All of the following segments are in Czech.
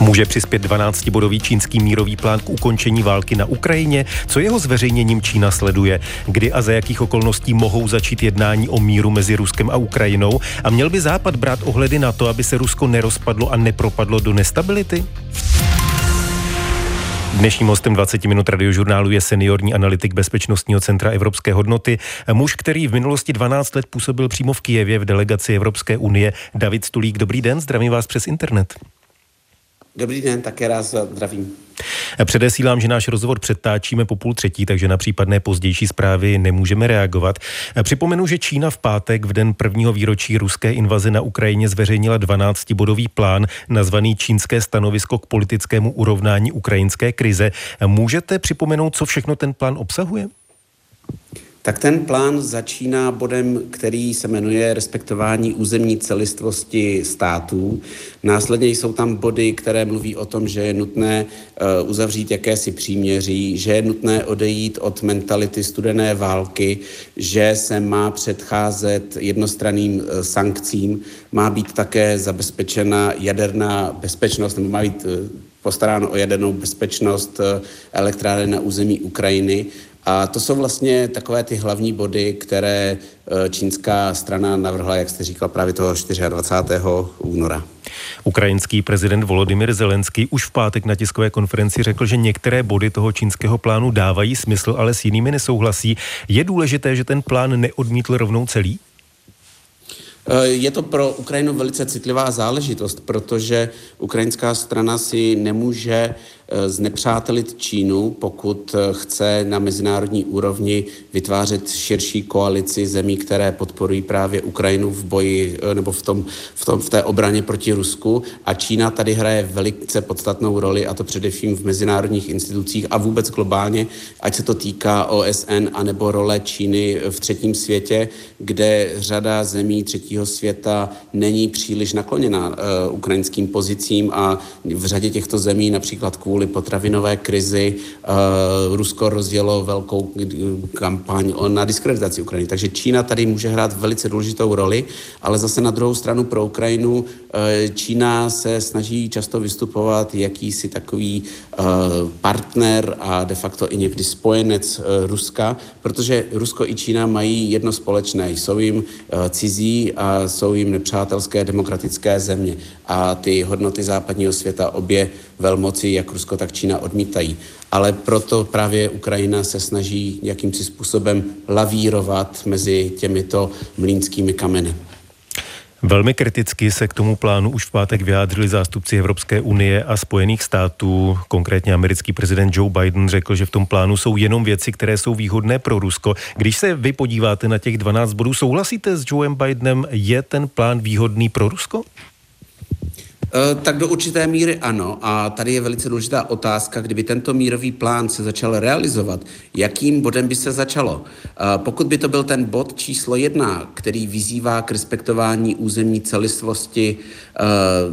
Může přispět 12-bodový čínský mírový plán k ukončení války na Ukrajině? Co jeho zveřejněním Čína sleduje? Kdy a za jakých okolností mohou začít jednání o míru mezi Ruskem a Ukrajinou? A měl by Západ brát ohledy na to, aby se Rusko nerozpadlo a nepropadlo do nestability? Dnešním hostem 20 minut radiožurnálu je seniorní analytik Bezpečnostního centra Evropské hodnoty, muž, který v minulosti 12 let působil přímo v Kijevě v delegaci Evropské unie. David Stulík, dobrý den, zdravím vás přes internet. Dobrý den, také rád zdravím. Předesílám, že náš rozhovor předtáčíme po půl třetí, takže na případné pozdější zprávy nemůžeme reagovat. Připomenu, že Čína v pátek v den prvního výročí ruské invaze na Ukrajině zveřejnila 12-bodový plán nazvaný Čínské stanovisko k politickému urovnání ukrajinské krize. Můžete připomenout, co všechno ten plán obsahuje? Tak ten plán začíná bodem, který se jmenuje respektování územní celistvosti států. Následně jsou tam body, které mluví o tom, že je nutné eh, uzavřít jakési příměří, že je nutné odejít od mentality studené války, že se má předcházet jednostranným eh, sankcím, má být také zabezpečena jaderná bezpečnost, nebo má být eh, postaráno o jadernou bezpečnost elektráren na území Ukrajiny a to jsou vlastně takové ty hlavní body, které e, čínská strana navrhla, jak jste říkal, právě toho 24. února. Ukrajinský prezident Volodymyr Zelenský už v pátek na tiskové konferenci řekl, že některé body toho čínského plánu dávají smysl, ale s jinými nesouhlasí. Je důležité, že ten plán neodmítl rovnou celý? E, je to pro Ukrajinu velice citlivá záležitost, protože ukrajinská strana si nemůže Eh, znepřátelit Čínu, pokud eh, chce na mezinárodní úrovni vytvářet širší koalici zemí, které podporují právě Ukrajinu v boji eh, nebo v, tom, v, tom, v té obraně proti Rusku. A Čína tady hraje velice podstatnou roli, a to především v mezinárodních institucích a vůbec globálně, ať se to týká OSN anebo role Číny v třetím světě, kde řada zemí třetího světa není příliš nakloněna ukrajinským pozicím a v řadě těchto zemí, například kvůli kvůli potravinové krizi uh, Rusko rozdělo velkou kampaň na diskreditaci Ukrajiny. Takže Čína tady může hrát velice důležitou roli, ale zase na druhou stranu pro Ukrajinu uh, Čína se snaží často vystupovat jakýsi takový uh, partner a de facto i někdy spojenec Ruska, protože Rusko i Čína mají jedno společné. Jsou jim cizí a jsou jim nepřátelské demokratické země. A ty hodnoty západního světa obě velmoci, jak Rusko, tak Čína odmítají. Ale proto právě Ukrajina se snaží jakýmsi způsobem lavírovat mezi těmito mlínskými kameny. Velmi kriticky se k tomu plánu už v pátek vyjádřili zástupci Evropské unie a Spojených států. Konkrétně americký prezident Joe Biden řekl, že v tom plánu jsou jenom věci, které jsou výhodné pro Rusko. Když se vy podíváte na těch 12 bodů, souhlasíte s Joeem Bidenem, je ten plán výhodný pro Rusko? Eh, tak do určité míry ano. A tady je velice důležitá otázka, kdyby tento mírový plán se začal realizovat, jakým bodem by se začalo. Eh, pokud by to byl ten bod číslo jedna, který vyzývá k respektování územní celistvosti eh,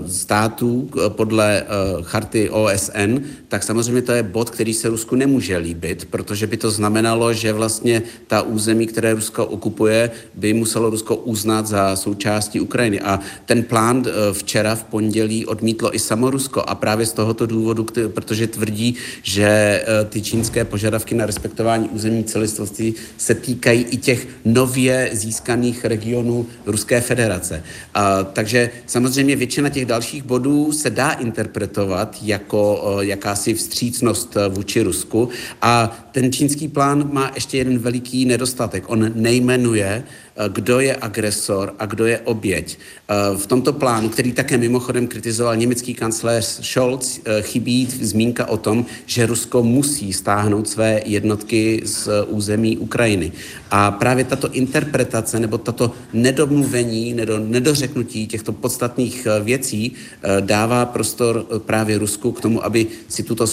států podle charty OSN, tak samozřejmě to je bod, který se Rusku nemůže líbit, protože by to znamenalo, že vlastně ta území, které Rusko okupuje, by muselo Rusko uznat za součástí Ukrajiny. A ten plán včera v pondělí pondělí odmítlo i samo Rusko a právě z tohoto důvodu, protože tvrdí, že eh, ty čínské požadavky na respektování územní celistvosti se týkají i těch nově získaných regionů Ruské federace. A, takže samozřejmě většina těch dalších bodů se dá interpretovat jako eh, jakási vstřícnost eh, vůči Rusku a ten čínský plán má ještě jeden veliký nedostatek. On nejmenuje kdo je agresor a kdo je oběť. Eh, v tomto plánu, který také mimochodem kritizoval německý kancléř Scholz, eh, chybí zmínka o tom, že Rusko musí stáhnout své jednotky z území Ukrajiny. A právě tato interpretace nebo tato nedomluvení, nedořeknutí těchto podstatných věcí dává prostor právě Rusku k tomu, aby si tuto,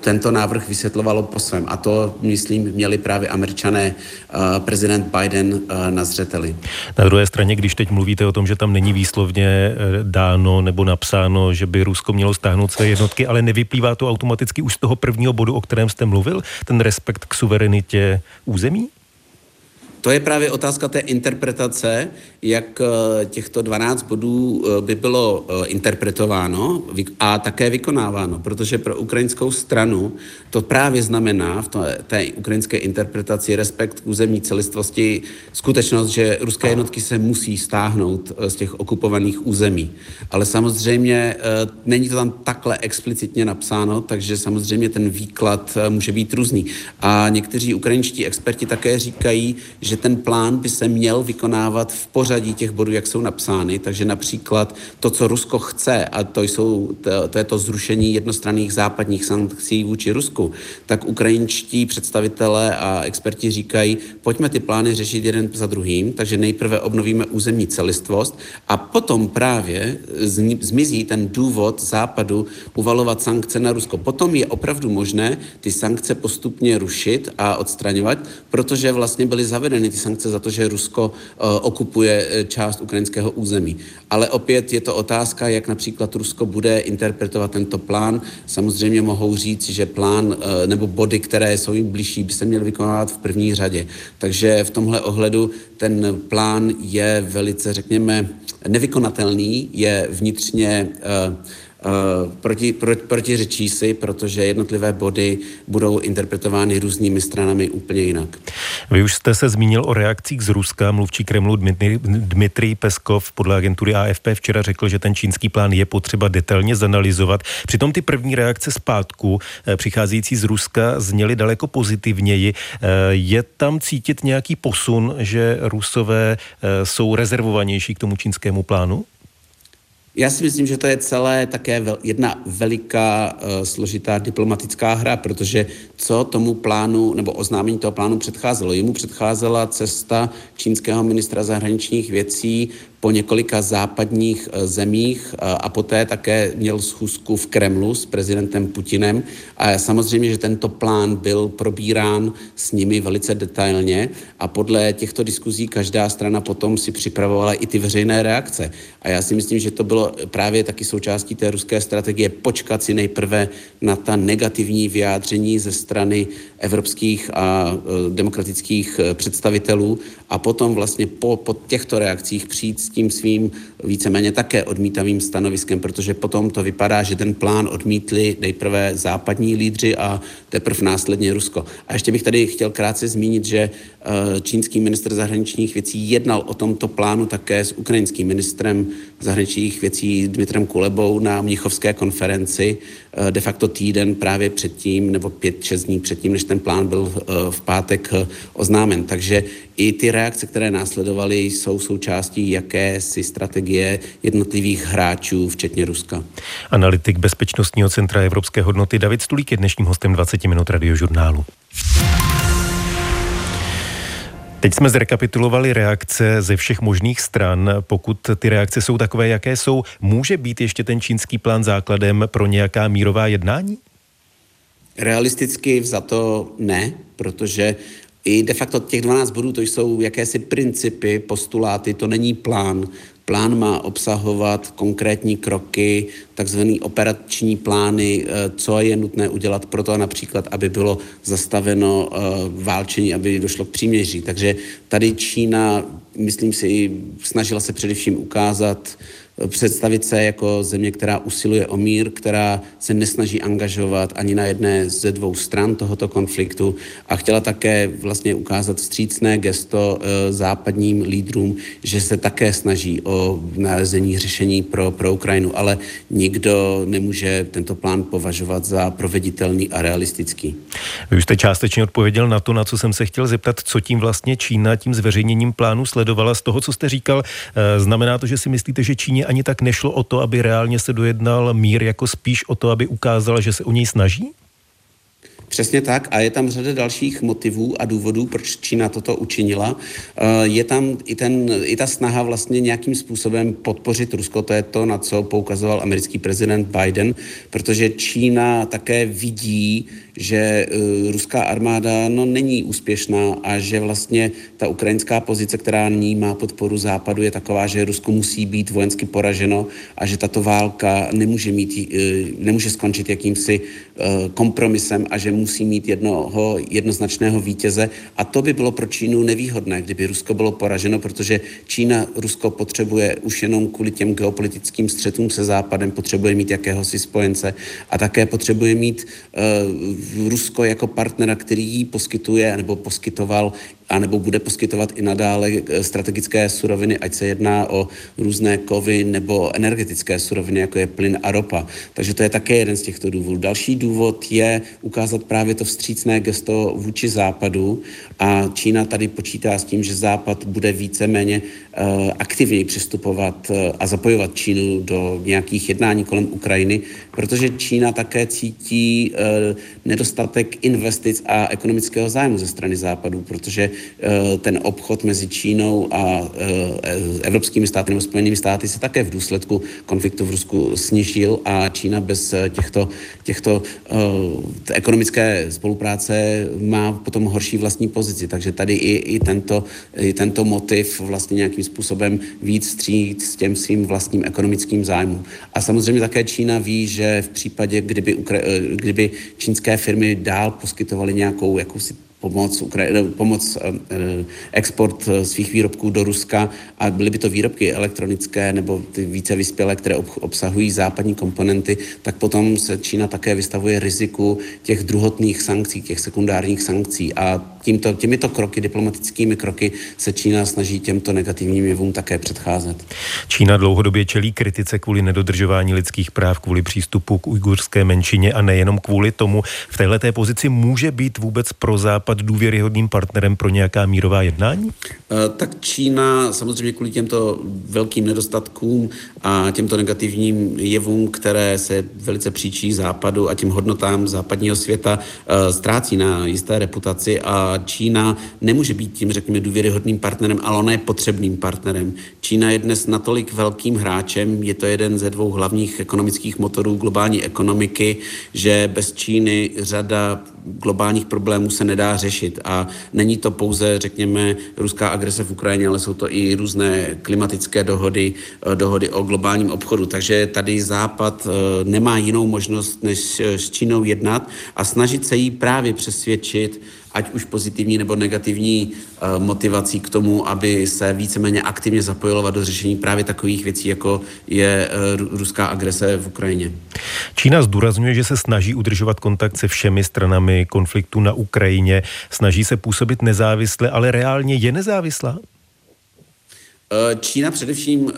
tento návrh vysvětlovalo po svém. A to, myslím, měli právě američané prezident Biden na zřeteli zřeteli. Na druhé straně, když teď mluvíte o tom, že tam není výslovně eh, dáno nebo napsáno, že by Rusko mělo stáhnout své jednotky, ale nevyplývá to automaticky už z toho prvního bodu, o kterém jste mluvil, ten respekt k suverenitě území? To je právě otázka té interpretace, jak eh, těchto 12 bodů eh, by bylo eh, interpretováno a také vykonáváno, protože pro ukrajinskou stranu to právě znamená v té ukrajinské interpretaci respekt k územní celistvosti, skutečnost, že ruské jednotky se musí stáhnout z těch okupovaných území. Ale samozřejmě není to tam takhle explicitně napsáno, takže samozřejmě ten výklad může být různý. A někteří ukrajinští experti také říkají, že ten plán by se měl vykonávat v pořadí těch bodů, jak jsou napsány. Takže například to, co Rusko chce, a to, jsou, to, to je to zrušení jednostranných západních sankcí vůči Rusku, tak ukrajinští představitelé a experti říkají, pojďme ty plány řešit jeden za druhým, takže nejprve obnovíme územní celistvost a potom právě zmizí ten důvod západu uvalovat sankce na Rusko. Potom je opravdu možné ty sankce postupně rušit a odstraňovat, protože vlastně byly zavedeny ty sankce za to, že Rusko uh, okupuje eh, část ukrajinského území. Ale opět je to otázka, jak například Rusko bude interpretovat tento plán. Samozřejmě mohou říct, že plán uh, nebo body, které jsou jim blížší, by se měly vykonávat v první řadě. Takže v tomhle ohledu ten plán je velice, řekněme, nevykonatelný, je vnitřně uh, Eh, proti, pro, protiřečí si, protože jednotlivé body budou interpretovány různými stranami úplně jinak. Vy už jste se zmínil o reakcích z Ruska. Mluvčí Kremlu Dmitry, Dmitry Peskov podle agentury AFP včera řekl, že ten čínský plán je potřeba detailně zanalizovat. Přitom ty první reakce zpátku eh, přicházející z Ruska zněly daleko pozitivněji. Eh, je tam cítit nějaký posun, že Rusové jsou rezervovanější k tomu čínskému plánu? Já si myslím, že to je celé také jedna veliká uh, složitá diplomatická hra, protože co tomu plánu nebo oznámení toho plánu předcházelo? Jemu předcházela cesta čínského ministra zahraničních věcí po několika západních eh, zemích eh, a poté také měl schůzku v Kremlu s prezidentem Putinem. A samozřejmě, že tento plán byl probírán s nimi velice detailně a podle těchto diskuzí každá strana potom si připravovala i ty veřejné reakce. A já si myslím, že to bylo právě taky součástí té ruské strategie počkat si nejprve na ta negativní vyjádření ze strany evropských a e, demokratických představitelů a potom vlastně po, po těchto reakcích přijít s tím svým víceméně také odmítavým stanoviskem, protože potom to vypadá, že ten plán odmítli nejprve západní lídři a teprve následně Rusko. A ještě bych tady chtěl krátce zmínit, že e, čínský ministr zahraničních věcí jednal o tomto plánu také s ukrajinským ministrem zahraničních věcí Dmitrem Kulebou na Mnichovské konferenci de facto týden právě předtím nebo pět, šest dní předtím, než ten plán byl v pátek oznámen. Takže i ty reakce, které následovaly, jsou součástí jakési strategie jednotlivých hráčů, včetně Ruska. Analytik Bezpečnostního centra Evropské hodnoty David Stulík je dnešním hostem 20 minut radiožurnálu. Teď jsme zrekapitulovali reakce ze všech možných stran. Pokud ty reakce jsou takové, jaké jsou, může být ještě ten čínský plán základem pro nějaká mírová jednání? Realisticky za to ne, protože i de facto těch 12 bodů to jsou jakési principy, postuláty, to není plán. Plán má obsahovat konkrétní kroky, takzvané operační plány, eh, co je nutné udělat pro to například, aby bylo zastaveno eh, válčení, aby došlo k příměří. Takže tady Čína, myslím si, snažila se především ukázat, představit se jako země, která usiluje o mír, která se nesnaží angažovat ani na jedné ze dvou stran tohoto konfliktu a chtěla také vlastně ukázat vstřícné gesto e, západním lídrům, že se také snaží o nalezení řešení pro, pro Ukrajinu, ale nikdo nemůže tento plán považovat za proveditelný a realistický. Vy už jste částečně odpověděl na to, na co jsem se chtěl zeptat, co tím vlastně Čína tím zveřejněním plánu sledovala. Z toho, co jste říkal, e, znamená to, že si myslíte, že Číně ani tak nešlo o to, aby reálně se dojednal mír, jako spíš o to, aby ukázala, že se o něj snaží? Přesně tak a je tam řada dalších motivů a důvodů, proč Čína toto učinila. Eh, je tam i, ten, i ta snaha vlastně nějakým způsobem podpořit Rusko, to je to, na co poukazoval americký prezident Biden, protože Čína také vidí, že uh, ruská armáda no, není úspěšná a že vlastně ta ukrajinská pozice, která ní má podporu západu, je taková, že Rusko musí být vojensky poraženo a že tato válka nemůže, mít, uh, nemůže skončit jakýmsi uh, kompromisem a že musí mít jednoho jednoznačného vítěze. A to by bylo pro Čínu nevýhodné, kdyby Rusko bylo poraženo, protože Čína Rusko potřebuje už jenom kvůli těm geopolitickým střetům se Západem, potřebuje mít jakéhosi spojence a také potřebuje mít uh, Rusko jako partnera, který jí poskytuje nebo poskytoval a nebo bude poskytovat i nadále eh, strategické suroviny, ať se jedná o různé kovy nebo energetické suroviny, jako je plyn a ropa. Takže to je také jeden z těchto důvodů. Další důvod je ukázat právě to vstřícné gesto vůči západu a Čína tady počítá s tím, že západ bude víceméně uh, aktivněji přistupovat uh, a zapojovat Čínu do nějakých jednání kolem Ukrajiny, protože Čína také cítí nedostatek investic a ekonomického zájmu ze strany západu, protože Eh, ten obchod mezi Čínou a eh, evropskými státy nebo Spojenými státy se také v důsledku konfliktu v Rusku snížil a Čína bez eh, těchto, těchto ekonomické spolupráce má potom horší vlastní pozici. Takže tady i, i, tento, i tento motiv vlastně nějakým způsobem víc stříct s těm svým vlastním ekonomickým zájmům. A samozřejmě také Čína ví, že v případě, kdyby, kdyby čínské firmy dál poskytovaly nějakou jakousi pomoc, Ukra- pomoc eh, eh, export eh, svých výrobků do Ruska a byly by to výrobky elektronické nebo ty více vyspělé, které obsahují západní komponenty, tak potom se Čína také vystavuje riziku těch druhotných sankcí, těch sekundárních sankcí a tímto, těmito kroky, diplomatickými kroky se Čína snaží těmto negativním jevům také předcházet. Čína dlouhodobě čelí kritice kvůli nedodržování lidských práv, kvůli přístupu k ujgurské menšině a nejenom kvůli tomu. V této pozici může být vůbec pro Západ důvěryhodným partnerem pro nějaká mírová jednání? Eh, tak Čína samozřejmě kvůli těmto velkým nedostatkům a těmto negativním jevům, které se velice příčí západu a tím hodnotám západního světa, eh, ztrácí na jisté reputaci a Čína nemůže být tím, řekněme, důvěryhodným partnerem, ale ona je potřebným partnerem. Čína je dnes natolik velkým hráčem, je to jeden ze dvou hlavních ekonomických motorů globální ekonomiky, že bez Číny řada globálních problémů se nedá řešit. A není to pouze, řekněme, ruská agrese v Ukrajině, ale jsou to i různé klimatické dohody, eh, dohody o globálním obchodu. Takže tady Západ eh, nemá jinou možnost, než s Čínou jednat a snažit se jí právě přesvědčit, ať už pozitivní nebo negativní uh, motivací k tomu, aby se víceméně aktivně zapojila do řešení právě takových věcí, jako je uh, ruská agrese v Ukrajině. Čína zdůrazňuje, že se snaží udržovat kontakt se všemi stranami konfliktu na Ukrajině, snaží se působit nezávisle, ale reálně je nezávislá? Eh, Čína především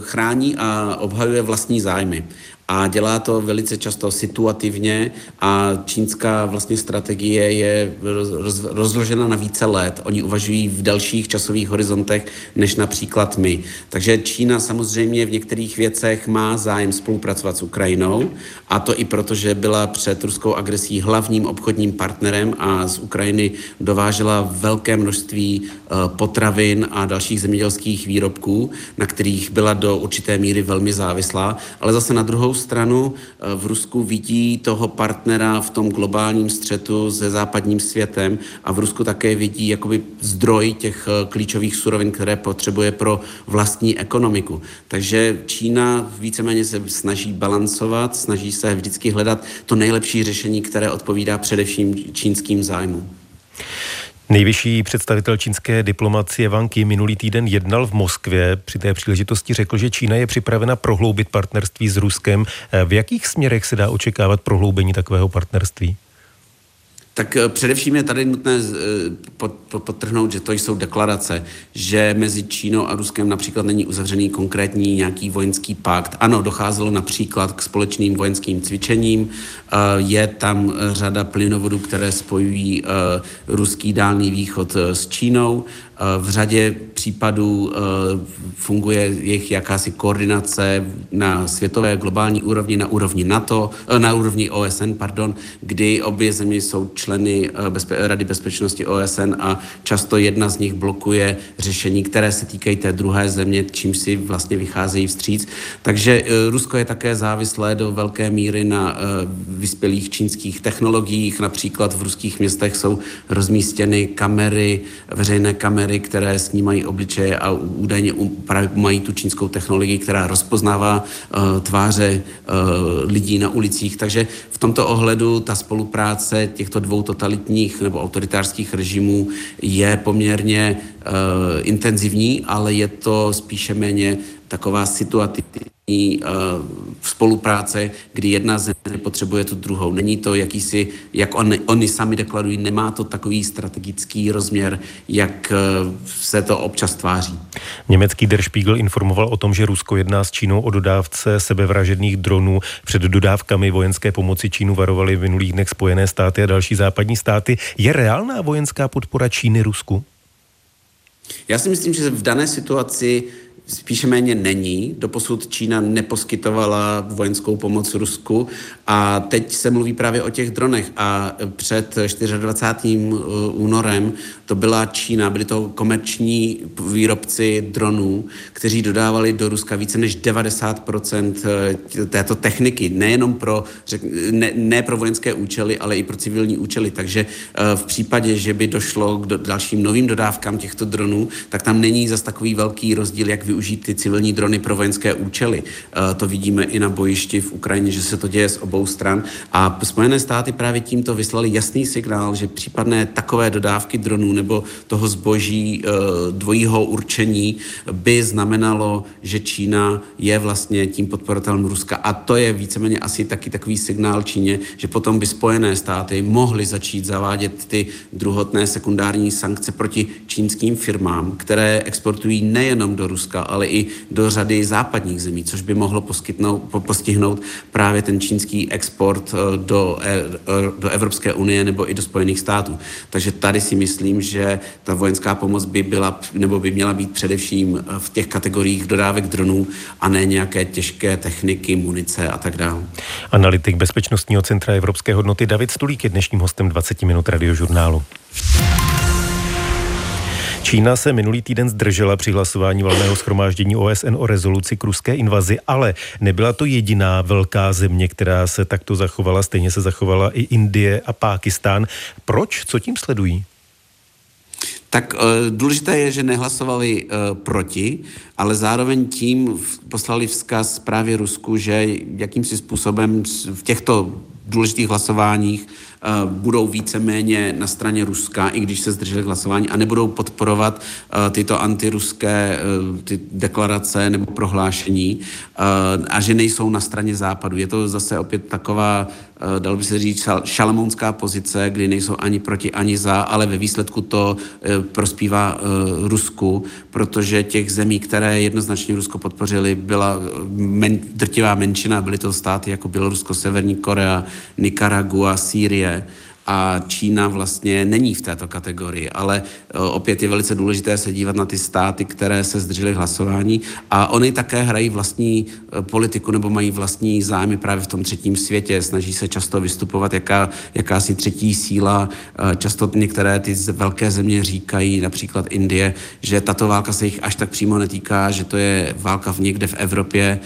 chrání a obhajuje vlastní zájmy a dělá to velice často situativně a čínská vlastně strategie je roz, rozložena na více let. Oni uvažují v dalších časových horizontech než například my. Takže Čína samozřejmě v některých věcech má zájem spolupracovat s Ukrajinou a to i proto, že byla před ruskou agresí hlavním obchodním partnerem a z Ukrajiny dovážela velké množství eh, potravin a dalších zemědělských výrobků, na kterých byla do určité míry velmi závislá, ale zase na druhou stranu eh, v Rusku vidí toho partnera v tom globálním střetu se západním světem a v Rusku také vidí jakoby zdroj těch eh, klíčových surovin, které potřebuje pro vlastní ekonomiku. Takže Čína víceméně se snaží balancovat, snaží se vždycky hledat to nejlepší řešení, které odpovídá především čínským zájmům. Nejvyšší představitel čínské diplomacie Wang Yi minulý týden jednal v Moskvě. Při té příležitosti řekl, že Čína je připravena prohloubit partnerství s Ruskem. V jakých směrech se dá očekávat prohloubení takového partnerství? Tak eh, především je tady nutné eh, podtrhnout, že to jsou deklarace, že mezi Čínou a Ruskem například není uzavřený konkrétní nějaký vojenský pakt. Ano, docházelo například k společným vojenským cvičením, eh, je tam řada plynovodů, které spojují ruský dálný východ s Čínou, v řadě případů funguje jejich jakási koordinace na světové globální úrovni, na úrovni NATO, na úrovni OSN, pardon, kdy obě země jsou členy bezpe- Rady bezpečnosti OSN a často jedna z nich blokuje řešení, které se týkají té druhé země, čím si vlastně vycházejí vstříc. Takže Rusko je také závislé do velké míry na vyspělých čínských technologiích. Například v ruských městech jsou rozmístěny kamery, veřejné kamery, které snímají obličeje a údajně právě mají tu čínskou technologii, která rozpoznává uh, tváře uh, lidí na ulicích. Takže v tomto ohledu ta spolupráce těchto dvou totalitních nebo autoritářských režimů je poměrně uh, intenzivní, ale je to spíše méně taková situativní uh, spolupráce, kdy jedna země potřebuje tu druhou. Není to jakýsi, jak on, oni sami deklarují, nemá to takový strategický rozměr, jak uh, se to občas tváří. Německý Der Spiegel informoval o tom, že Rusko jedná s Čínou o dodávce sebevražedných dronů. Před dodávkami vojenské pomoci Čínu varovali v minulých dnech Spojené státy a další západní státy. Je reálná vojenská podpora Číny Rusku? Já si myslím, že v dané situaci spíše méně není. Doposud Čína neposkytovala vojenskou pomoc Rusku a teď se mluví právě o těch dronech a před 24. únorem to byla Čína, byli to komerční výrobci dronů, kteří dodávali do Ruska více než 90% eh, této techniky, nejenom pro, ne, ne pro vojenské účely, ale i pro civilní účely. Takže eh, v případě, že by došlo k dalším novým dodávkám těchto dronů, tak tam není zas takový velký rozdíl, jak využít ty civilní drony pro vojenské účely. Eh, to vidíme i na bojišti v Ukrajině, že se to děje z obou stran. A Spojené státy právě tímto vyslali jasný signál, že případné takové dodávky dronů nebo toho zboží eh, dvojího určení by znamenalo, že Čína je vlastně tím podporatelem Ruska. A to je víceméně asi taky takový signál Číně, že potom by Spojené státy mohly začít zavádět ty druhotné sekundární sankce proti čínským firmám, které exportují nejenom do Ruska, ale i do řady západních zemí, což by mohlo postihnout právě ten čínský export eh, do, e, do Evropské unie nebo i do Spojených států. Takže tady si myslím, že ta vojenská pomoc by byla nebo by měla být především eh, v těch kategoriích dodávek dronů a ne nějaké těžké techniky, munice a tak dále. Analytik Bezpečnostního centra Evropské hodnoty David Stulík je dnešním hostem 20 minut radiožurnálu. Čína se minulý týden zdržela při hlasování valného schromáždění OSN o rezoluci k ruské invazi, ale nebyla to jediná velká země, která se takto zachovala. Stejně se zachovala i Indie a Pákistán. Proč? Co tím sledují? Tak uh, důležité je, že nehlasovali uh, proti, ale zároveň tím poslali vzkaz právě Rusku, že jakýmsi způsobem v těchto důležitých hlasováních Eh, budou víceméně na straně Ruska, i když se zdrželi hlasování, a nebudou podporovat eh, tyto antiruské eh, ty deklarace nebo prohlášení a že nejsou na straně západu. Je to zase opět taková Eh, dal by se říct, šalamounská pozice, kdy nejsou ani proti, ani za, ale ve výsledku to eh, prospívá eh, Rusku, protože těch zemí, které jednoznačně Rusko podpořili, byla men, drtivá menšina, byly to státy jako Bělorusko, Severní Korea, Nicaragua, Sýrie nie. A Čína vlastně není v této kategorii, ale e, opět je velice důležité se dívat na ty státy, které se zdržely hlasování a oni také hrají vlastní e, politiku nebo mají vlastní zájmy právě v tom třetím světě. Snaží se často vystupovat jaká, jakási třetí síla. E, často některé ty velké země říkají, například Indie, že tato válka se jich až tak přímo netýká, že to je válka v někde v Evropě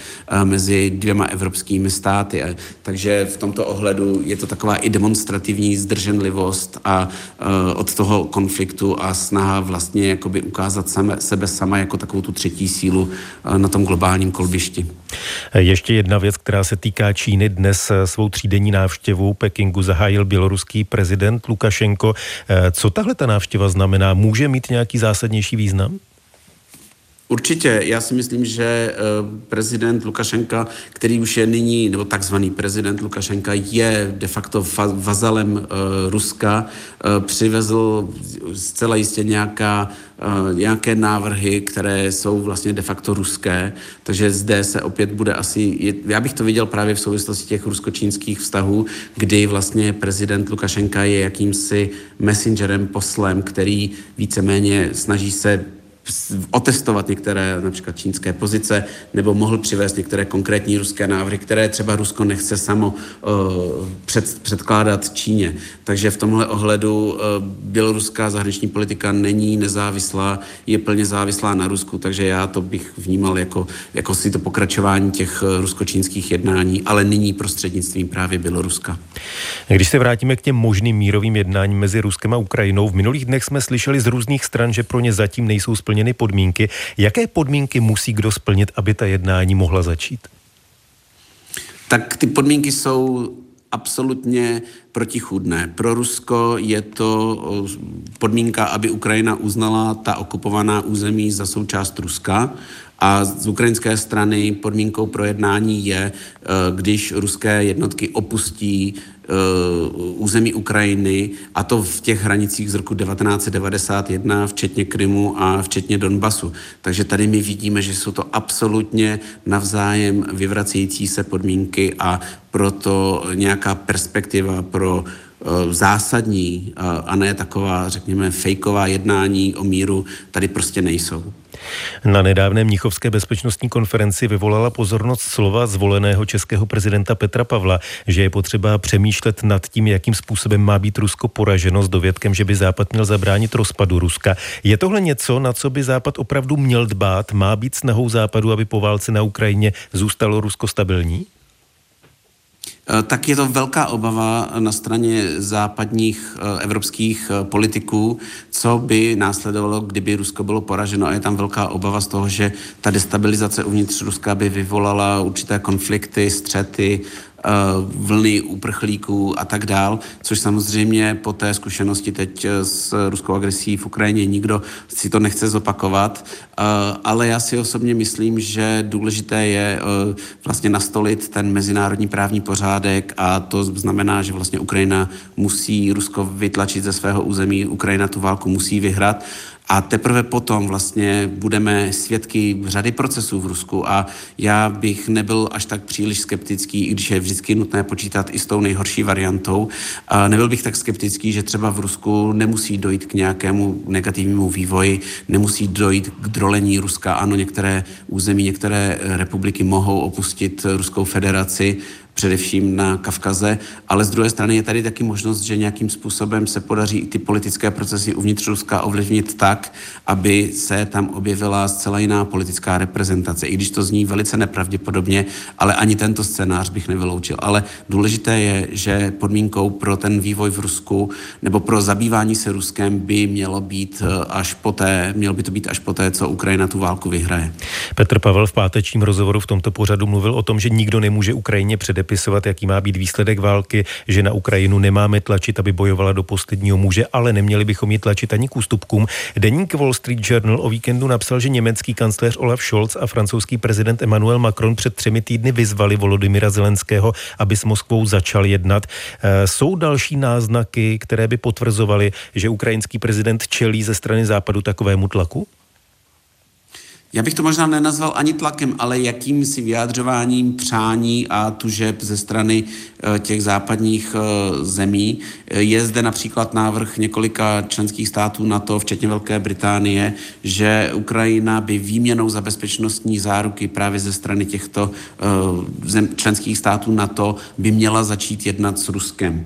mezi dvěma evropskými státy. Takže v tomto ohledu je to taková i demonstrativní zdrženlivost a uh, od toho konfliktu a snaha vlastně jakoby ukázat same, sebe sama jako takovou tu třetí sílu uh, na tom globálním kolbišti. Ještě jedna věc, která se týká Číny. Dnes e, svou třídenní návštěvu Pekingu zahájil běloruský prezident Lukašenko. Co tahle ta návštěva znamená? Může mít nějaký zásadnější význam? Určitě, já si myslím, že eh, prezident Lukašenka, který už je nyní, nebo takzvaný prezident Lukašenka, je de facto vazalem eh, Ruska, eh, přivezl zcela jistě nějaká, nějaké návrhy, které jsou vlastně de facto ruské, takže zde se opět bude asi, já bych to viděl právě v souvislosti těch rusko-čínských vztahů, kdy vlastně prezident Lukašenka je jakýmsi messengerem, poslem, který víceméně snaží se otestovat některé například čínské pozice nebo mohl přivést některé konkrétní ruské návrhy, které třeba Rusko nechce samo uh, před, předkládat Číně. Takže v tomhle ohledu uh, běloruská zahraniční politika není nezávislá, je plně závislá na Rusku, takže já to bych vnímal jako, jako si to pokračování těch uh, rusko-čínských jednání, ale nyní prostřednictvím právě Běloruska. Když se vrátíme k těm možným mírovým jednáním mezi Ruskem a Ukrajinou, v minulých dnech jsme slyšeli z různých stran, že pro ně zatím nejsou splněny podmínky. Jaké podmínky musí kdo splnit, aby ta jednání mohla začít? Tak ty podmínky jsou absolutně protichůdné. Pro Rusko je to podmínka, aby Ukrajina uznala ta okupovaná území za součást Ruska a z ukrajinské strany podmínkou pro jednání je, eh, když ruské jednotky opustí eh, území Ukrajiny, a to v těch hranicích z roku 1991, včetně Krymu a včetně Donbasu. Takže tady my vidíme, že jsou to absolutně navzájem vyvracející se podmínky a proto nějaká perspektiva pro eh, zásadní a ne taková, řekněme, fejková jednání o míru tady prostě nejsou. Na nedávné Mnichovské bezpečnostní konferenci vyvolala pozornost slova zvoleného českého prezidenta Petra Pavla, že je potřeba přemýšlet nad tím, jakým způsobem má být Rusko poraženo s dovědkem, že by Západ měl zabránit rozpadu Ruska. Je tohle něco, na co by Západ opravdu měl dbát? Má být snahou Západu, aby po válce na Ukrajině zůstalo Rusko stabilní? Eh, tak je to velká obava na straně západních eh, evropských eh, politiků, co by následovalo, kdyby Rusko bylo poraženo. A je tam velká obava z toho, že ta destabilizace uvnitř Ruska by vyvolala určité konflikty, střety, vlny uprchlíků a tak dál, což samozřejmě po té zkušenosti teď eh, s ruskou agresí v Ukrajině nikdo si to nechce zopakovat, eh, ale já si osobně myslím, že důležité je vlastně nastolit ten mezinárodní právní pořádek a to znamená, že vlastně Ukrajina musí Rusko vytlačit ze svého území, Ukrajina tu válku musí vyhrát a teprve potom vlastně budeme svědky řady procesů v Rusku a já bych nebyl až tak příliš skeptický, i když je vždycky nutné počítat i s tou nejhorší variantou. A nebyl bych tak skeptický, že třeba v Rusku nemusí dojít k nějakému negativnímu vývoji, nemusí dojít k drolení Ruska. Ano, některé území, některé republiky mohou opustit Ruskou federaci, především na Kavkaze, ale z druhé strany je tady taky možnost, že nějakým způsobem se podaří i ty politické procesy uvnitř Ruska ovlivnit tak, aby se tam objevila zcela jiná politická reprezentace. I když to zní velice nepravděpodobně, ale ani tento scénář bych nevyloučil. Ale důležité je, že podmínkou pro ten vývoj v Rusku nebo pro zabývání se Ruskem by mělo být eh, až poté, mělo by to být až poté, co Ukrajina tu válku vyhraje. Petr Pavel v pátečním rozhovoru v tomto pořadu mluvil o tom, že nikdo nemůže Ukrajině přede předepisovat, jaký má být výsledek války, že na Ukrajinu nemáme tlačit, aby bojovala do posledního muže, ale neměli bychom ji tlačit ani k ústupkům. Deník Wall Street Journal o víkendu napsal, že německý kancléř Olaf Scholz a francouzský prezident Emmanuel Macron před třemi týdny vyzvali Volodymyra Zelenského, aby s Moskvou začal jednat. E, jsou další náznaky, které by potvrzovaly, že ukrajinský prezident čelí ze strany západu takovému tlaku? Já bych to možná nenazval ani tlakem, ale jakýmsi vyjádřováním přání a tužeb ze strany eh, těch západních eh, zemí. Eh, je zde například návrh několika členských států NATO, včetně Velké Británie, že Ukrajina by výměnou za bezpečnostní záruky právě ze strany těchto členských států NATO by měla začít jednat s Ruskem.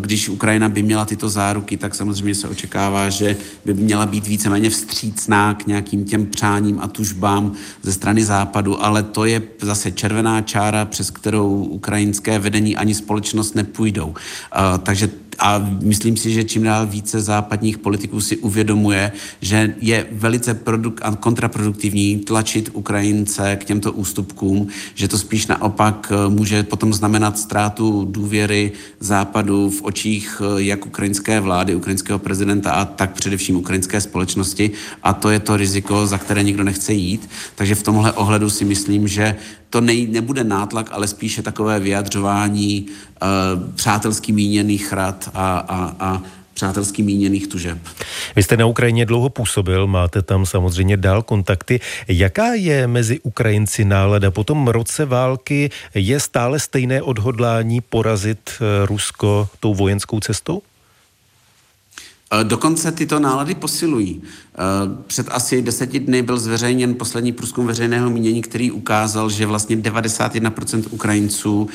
Když Ukrajina by měla tyto záruky, tak samozřejmě se očekává, že by měla být víceméně vstřícná k nějakým těm přáním a tužbám ze strany západu, ale to je zase červená čára, přes kterou ukrajinské vedení ani společnost nepůjdou. Uh, takže a myslím si, že čím dál více západních politiků si uvědomuje, že je velice produk- a kontraproduktivní tlačit Ukrajince k těmto ústupkům, že to spíš naopak eh, může potom znamenat ztrátu důvěry západu v očích eh, jak ukrajinské vlády, ukrajinského prezidenta a tak především ukrajinské společnosti a to je to riziko, za které nikdo nechce jít. Takže v tomhle ohledu si myslím, že to nej, nebude nátlak, ale spíše takové vyjadřování uh, přátelsky míněných rad a, a, a přátelsky míněných tužeb. Vy jste na Ukrajině dlouho působil, máte tam samozřejmě dál kontakty. Jaká je mezi Ukrajinci nálada? Po tom roce války je stále stejné odhodlání porazit eh, Rusko tou vojenskou cestou? Dokonce tyto nálady posilují. Před asi deseti dny byl zveřejněn poslední průzkum veřejného mínění, který ukázal, že vlastně 91% Ukrajinců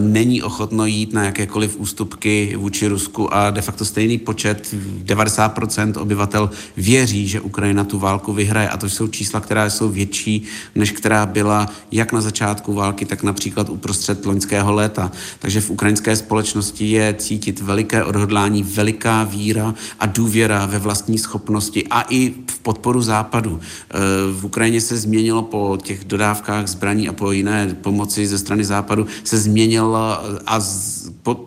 není ochotno jít na jakékoliv ústupky vůči Rusku a de facto stejný počet, 90% obyvatel věří, že Ukrajina tu válku vyhraje. A to jsou čísla, která jsou větší, než která byla jak na začátku války, tak například uprostřed loňského léta. Takže v ukrajinské společnosti je cítit veliké odhodlání, veliká víra a důvěra ve vlastní schopnosti a i v podporu západu. E, v Ukrajině se změnilo po těch dodávkách zbraní a po jiné pomoci ze strany západu se změnilo a z,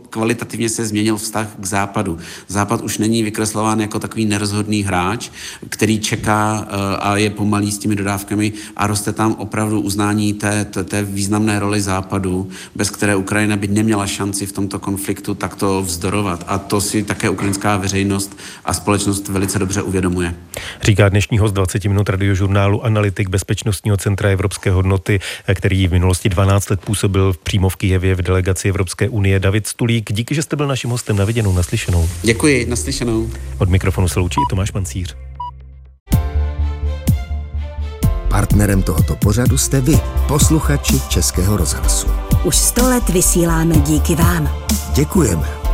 kvalitativně se změnil vztah k západu. Západ už není vykreslován jako takový nerozhodný hráč, který čeká e, a je pomalý s těmi dodávkami a roste tam opravdu uznání té, té, té významné roli západu, bez které Ukrajina by neměla šanci v tomto konfliktu takto vzdorovat. A to si také ukrajinská veřejnost a společnost velice dobře uvědomuje. Říká dnešní host 20 minut radiožurnálu analytik Bezpečnostního centra Evropské hodnoty, který v minulosti 12 let působil přímo v Kijevě v delegaci Evropské unie David Stulík. Díky, že jste byl naším hostem na viděnou, naslyšenou. Děkuji, naslyšenou. Od mikrofonu se loučí Tomáš Mancíř. Partnerem tohoto pořadu jste vy, posluchači Českého rozhlasu. Už sto let vysíláme díky vám. Děkujeme.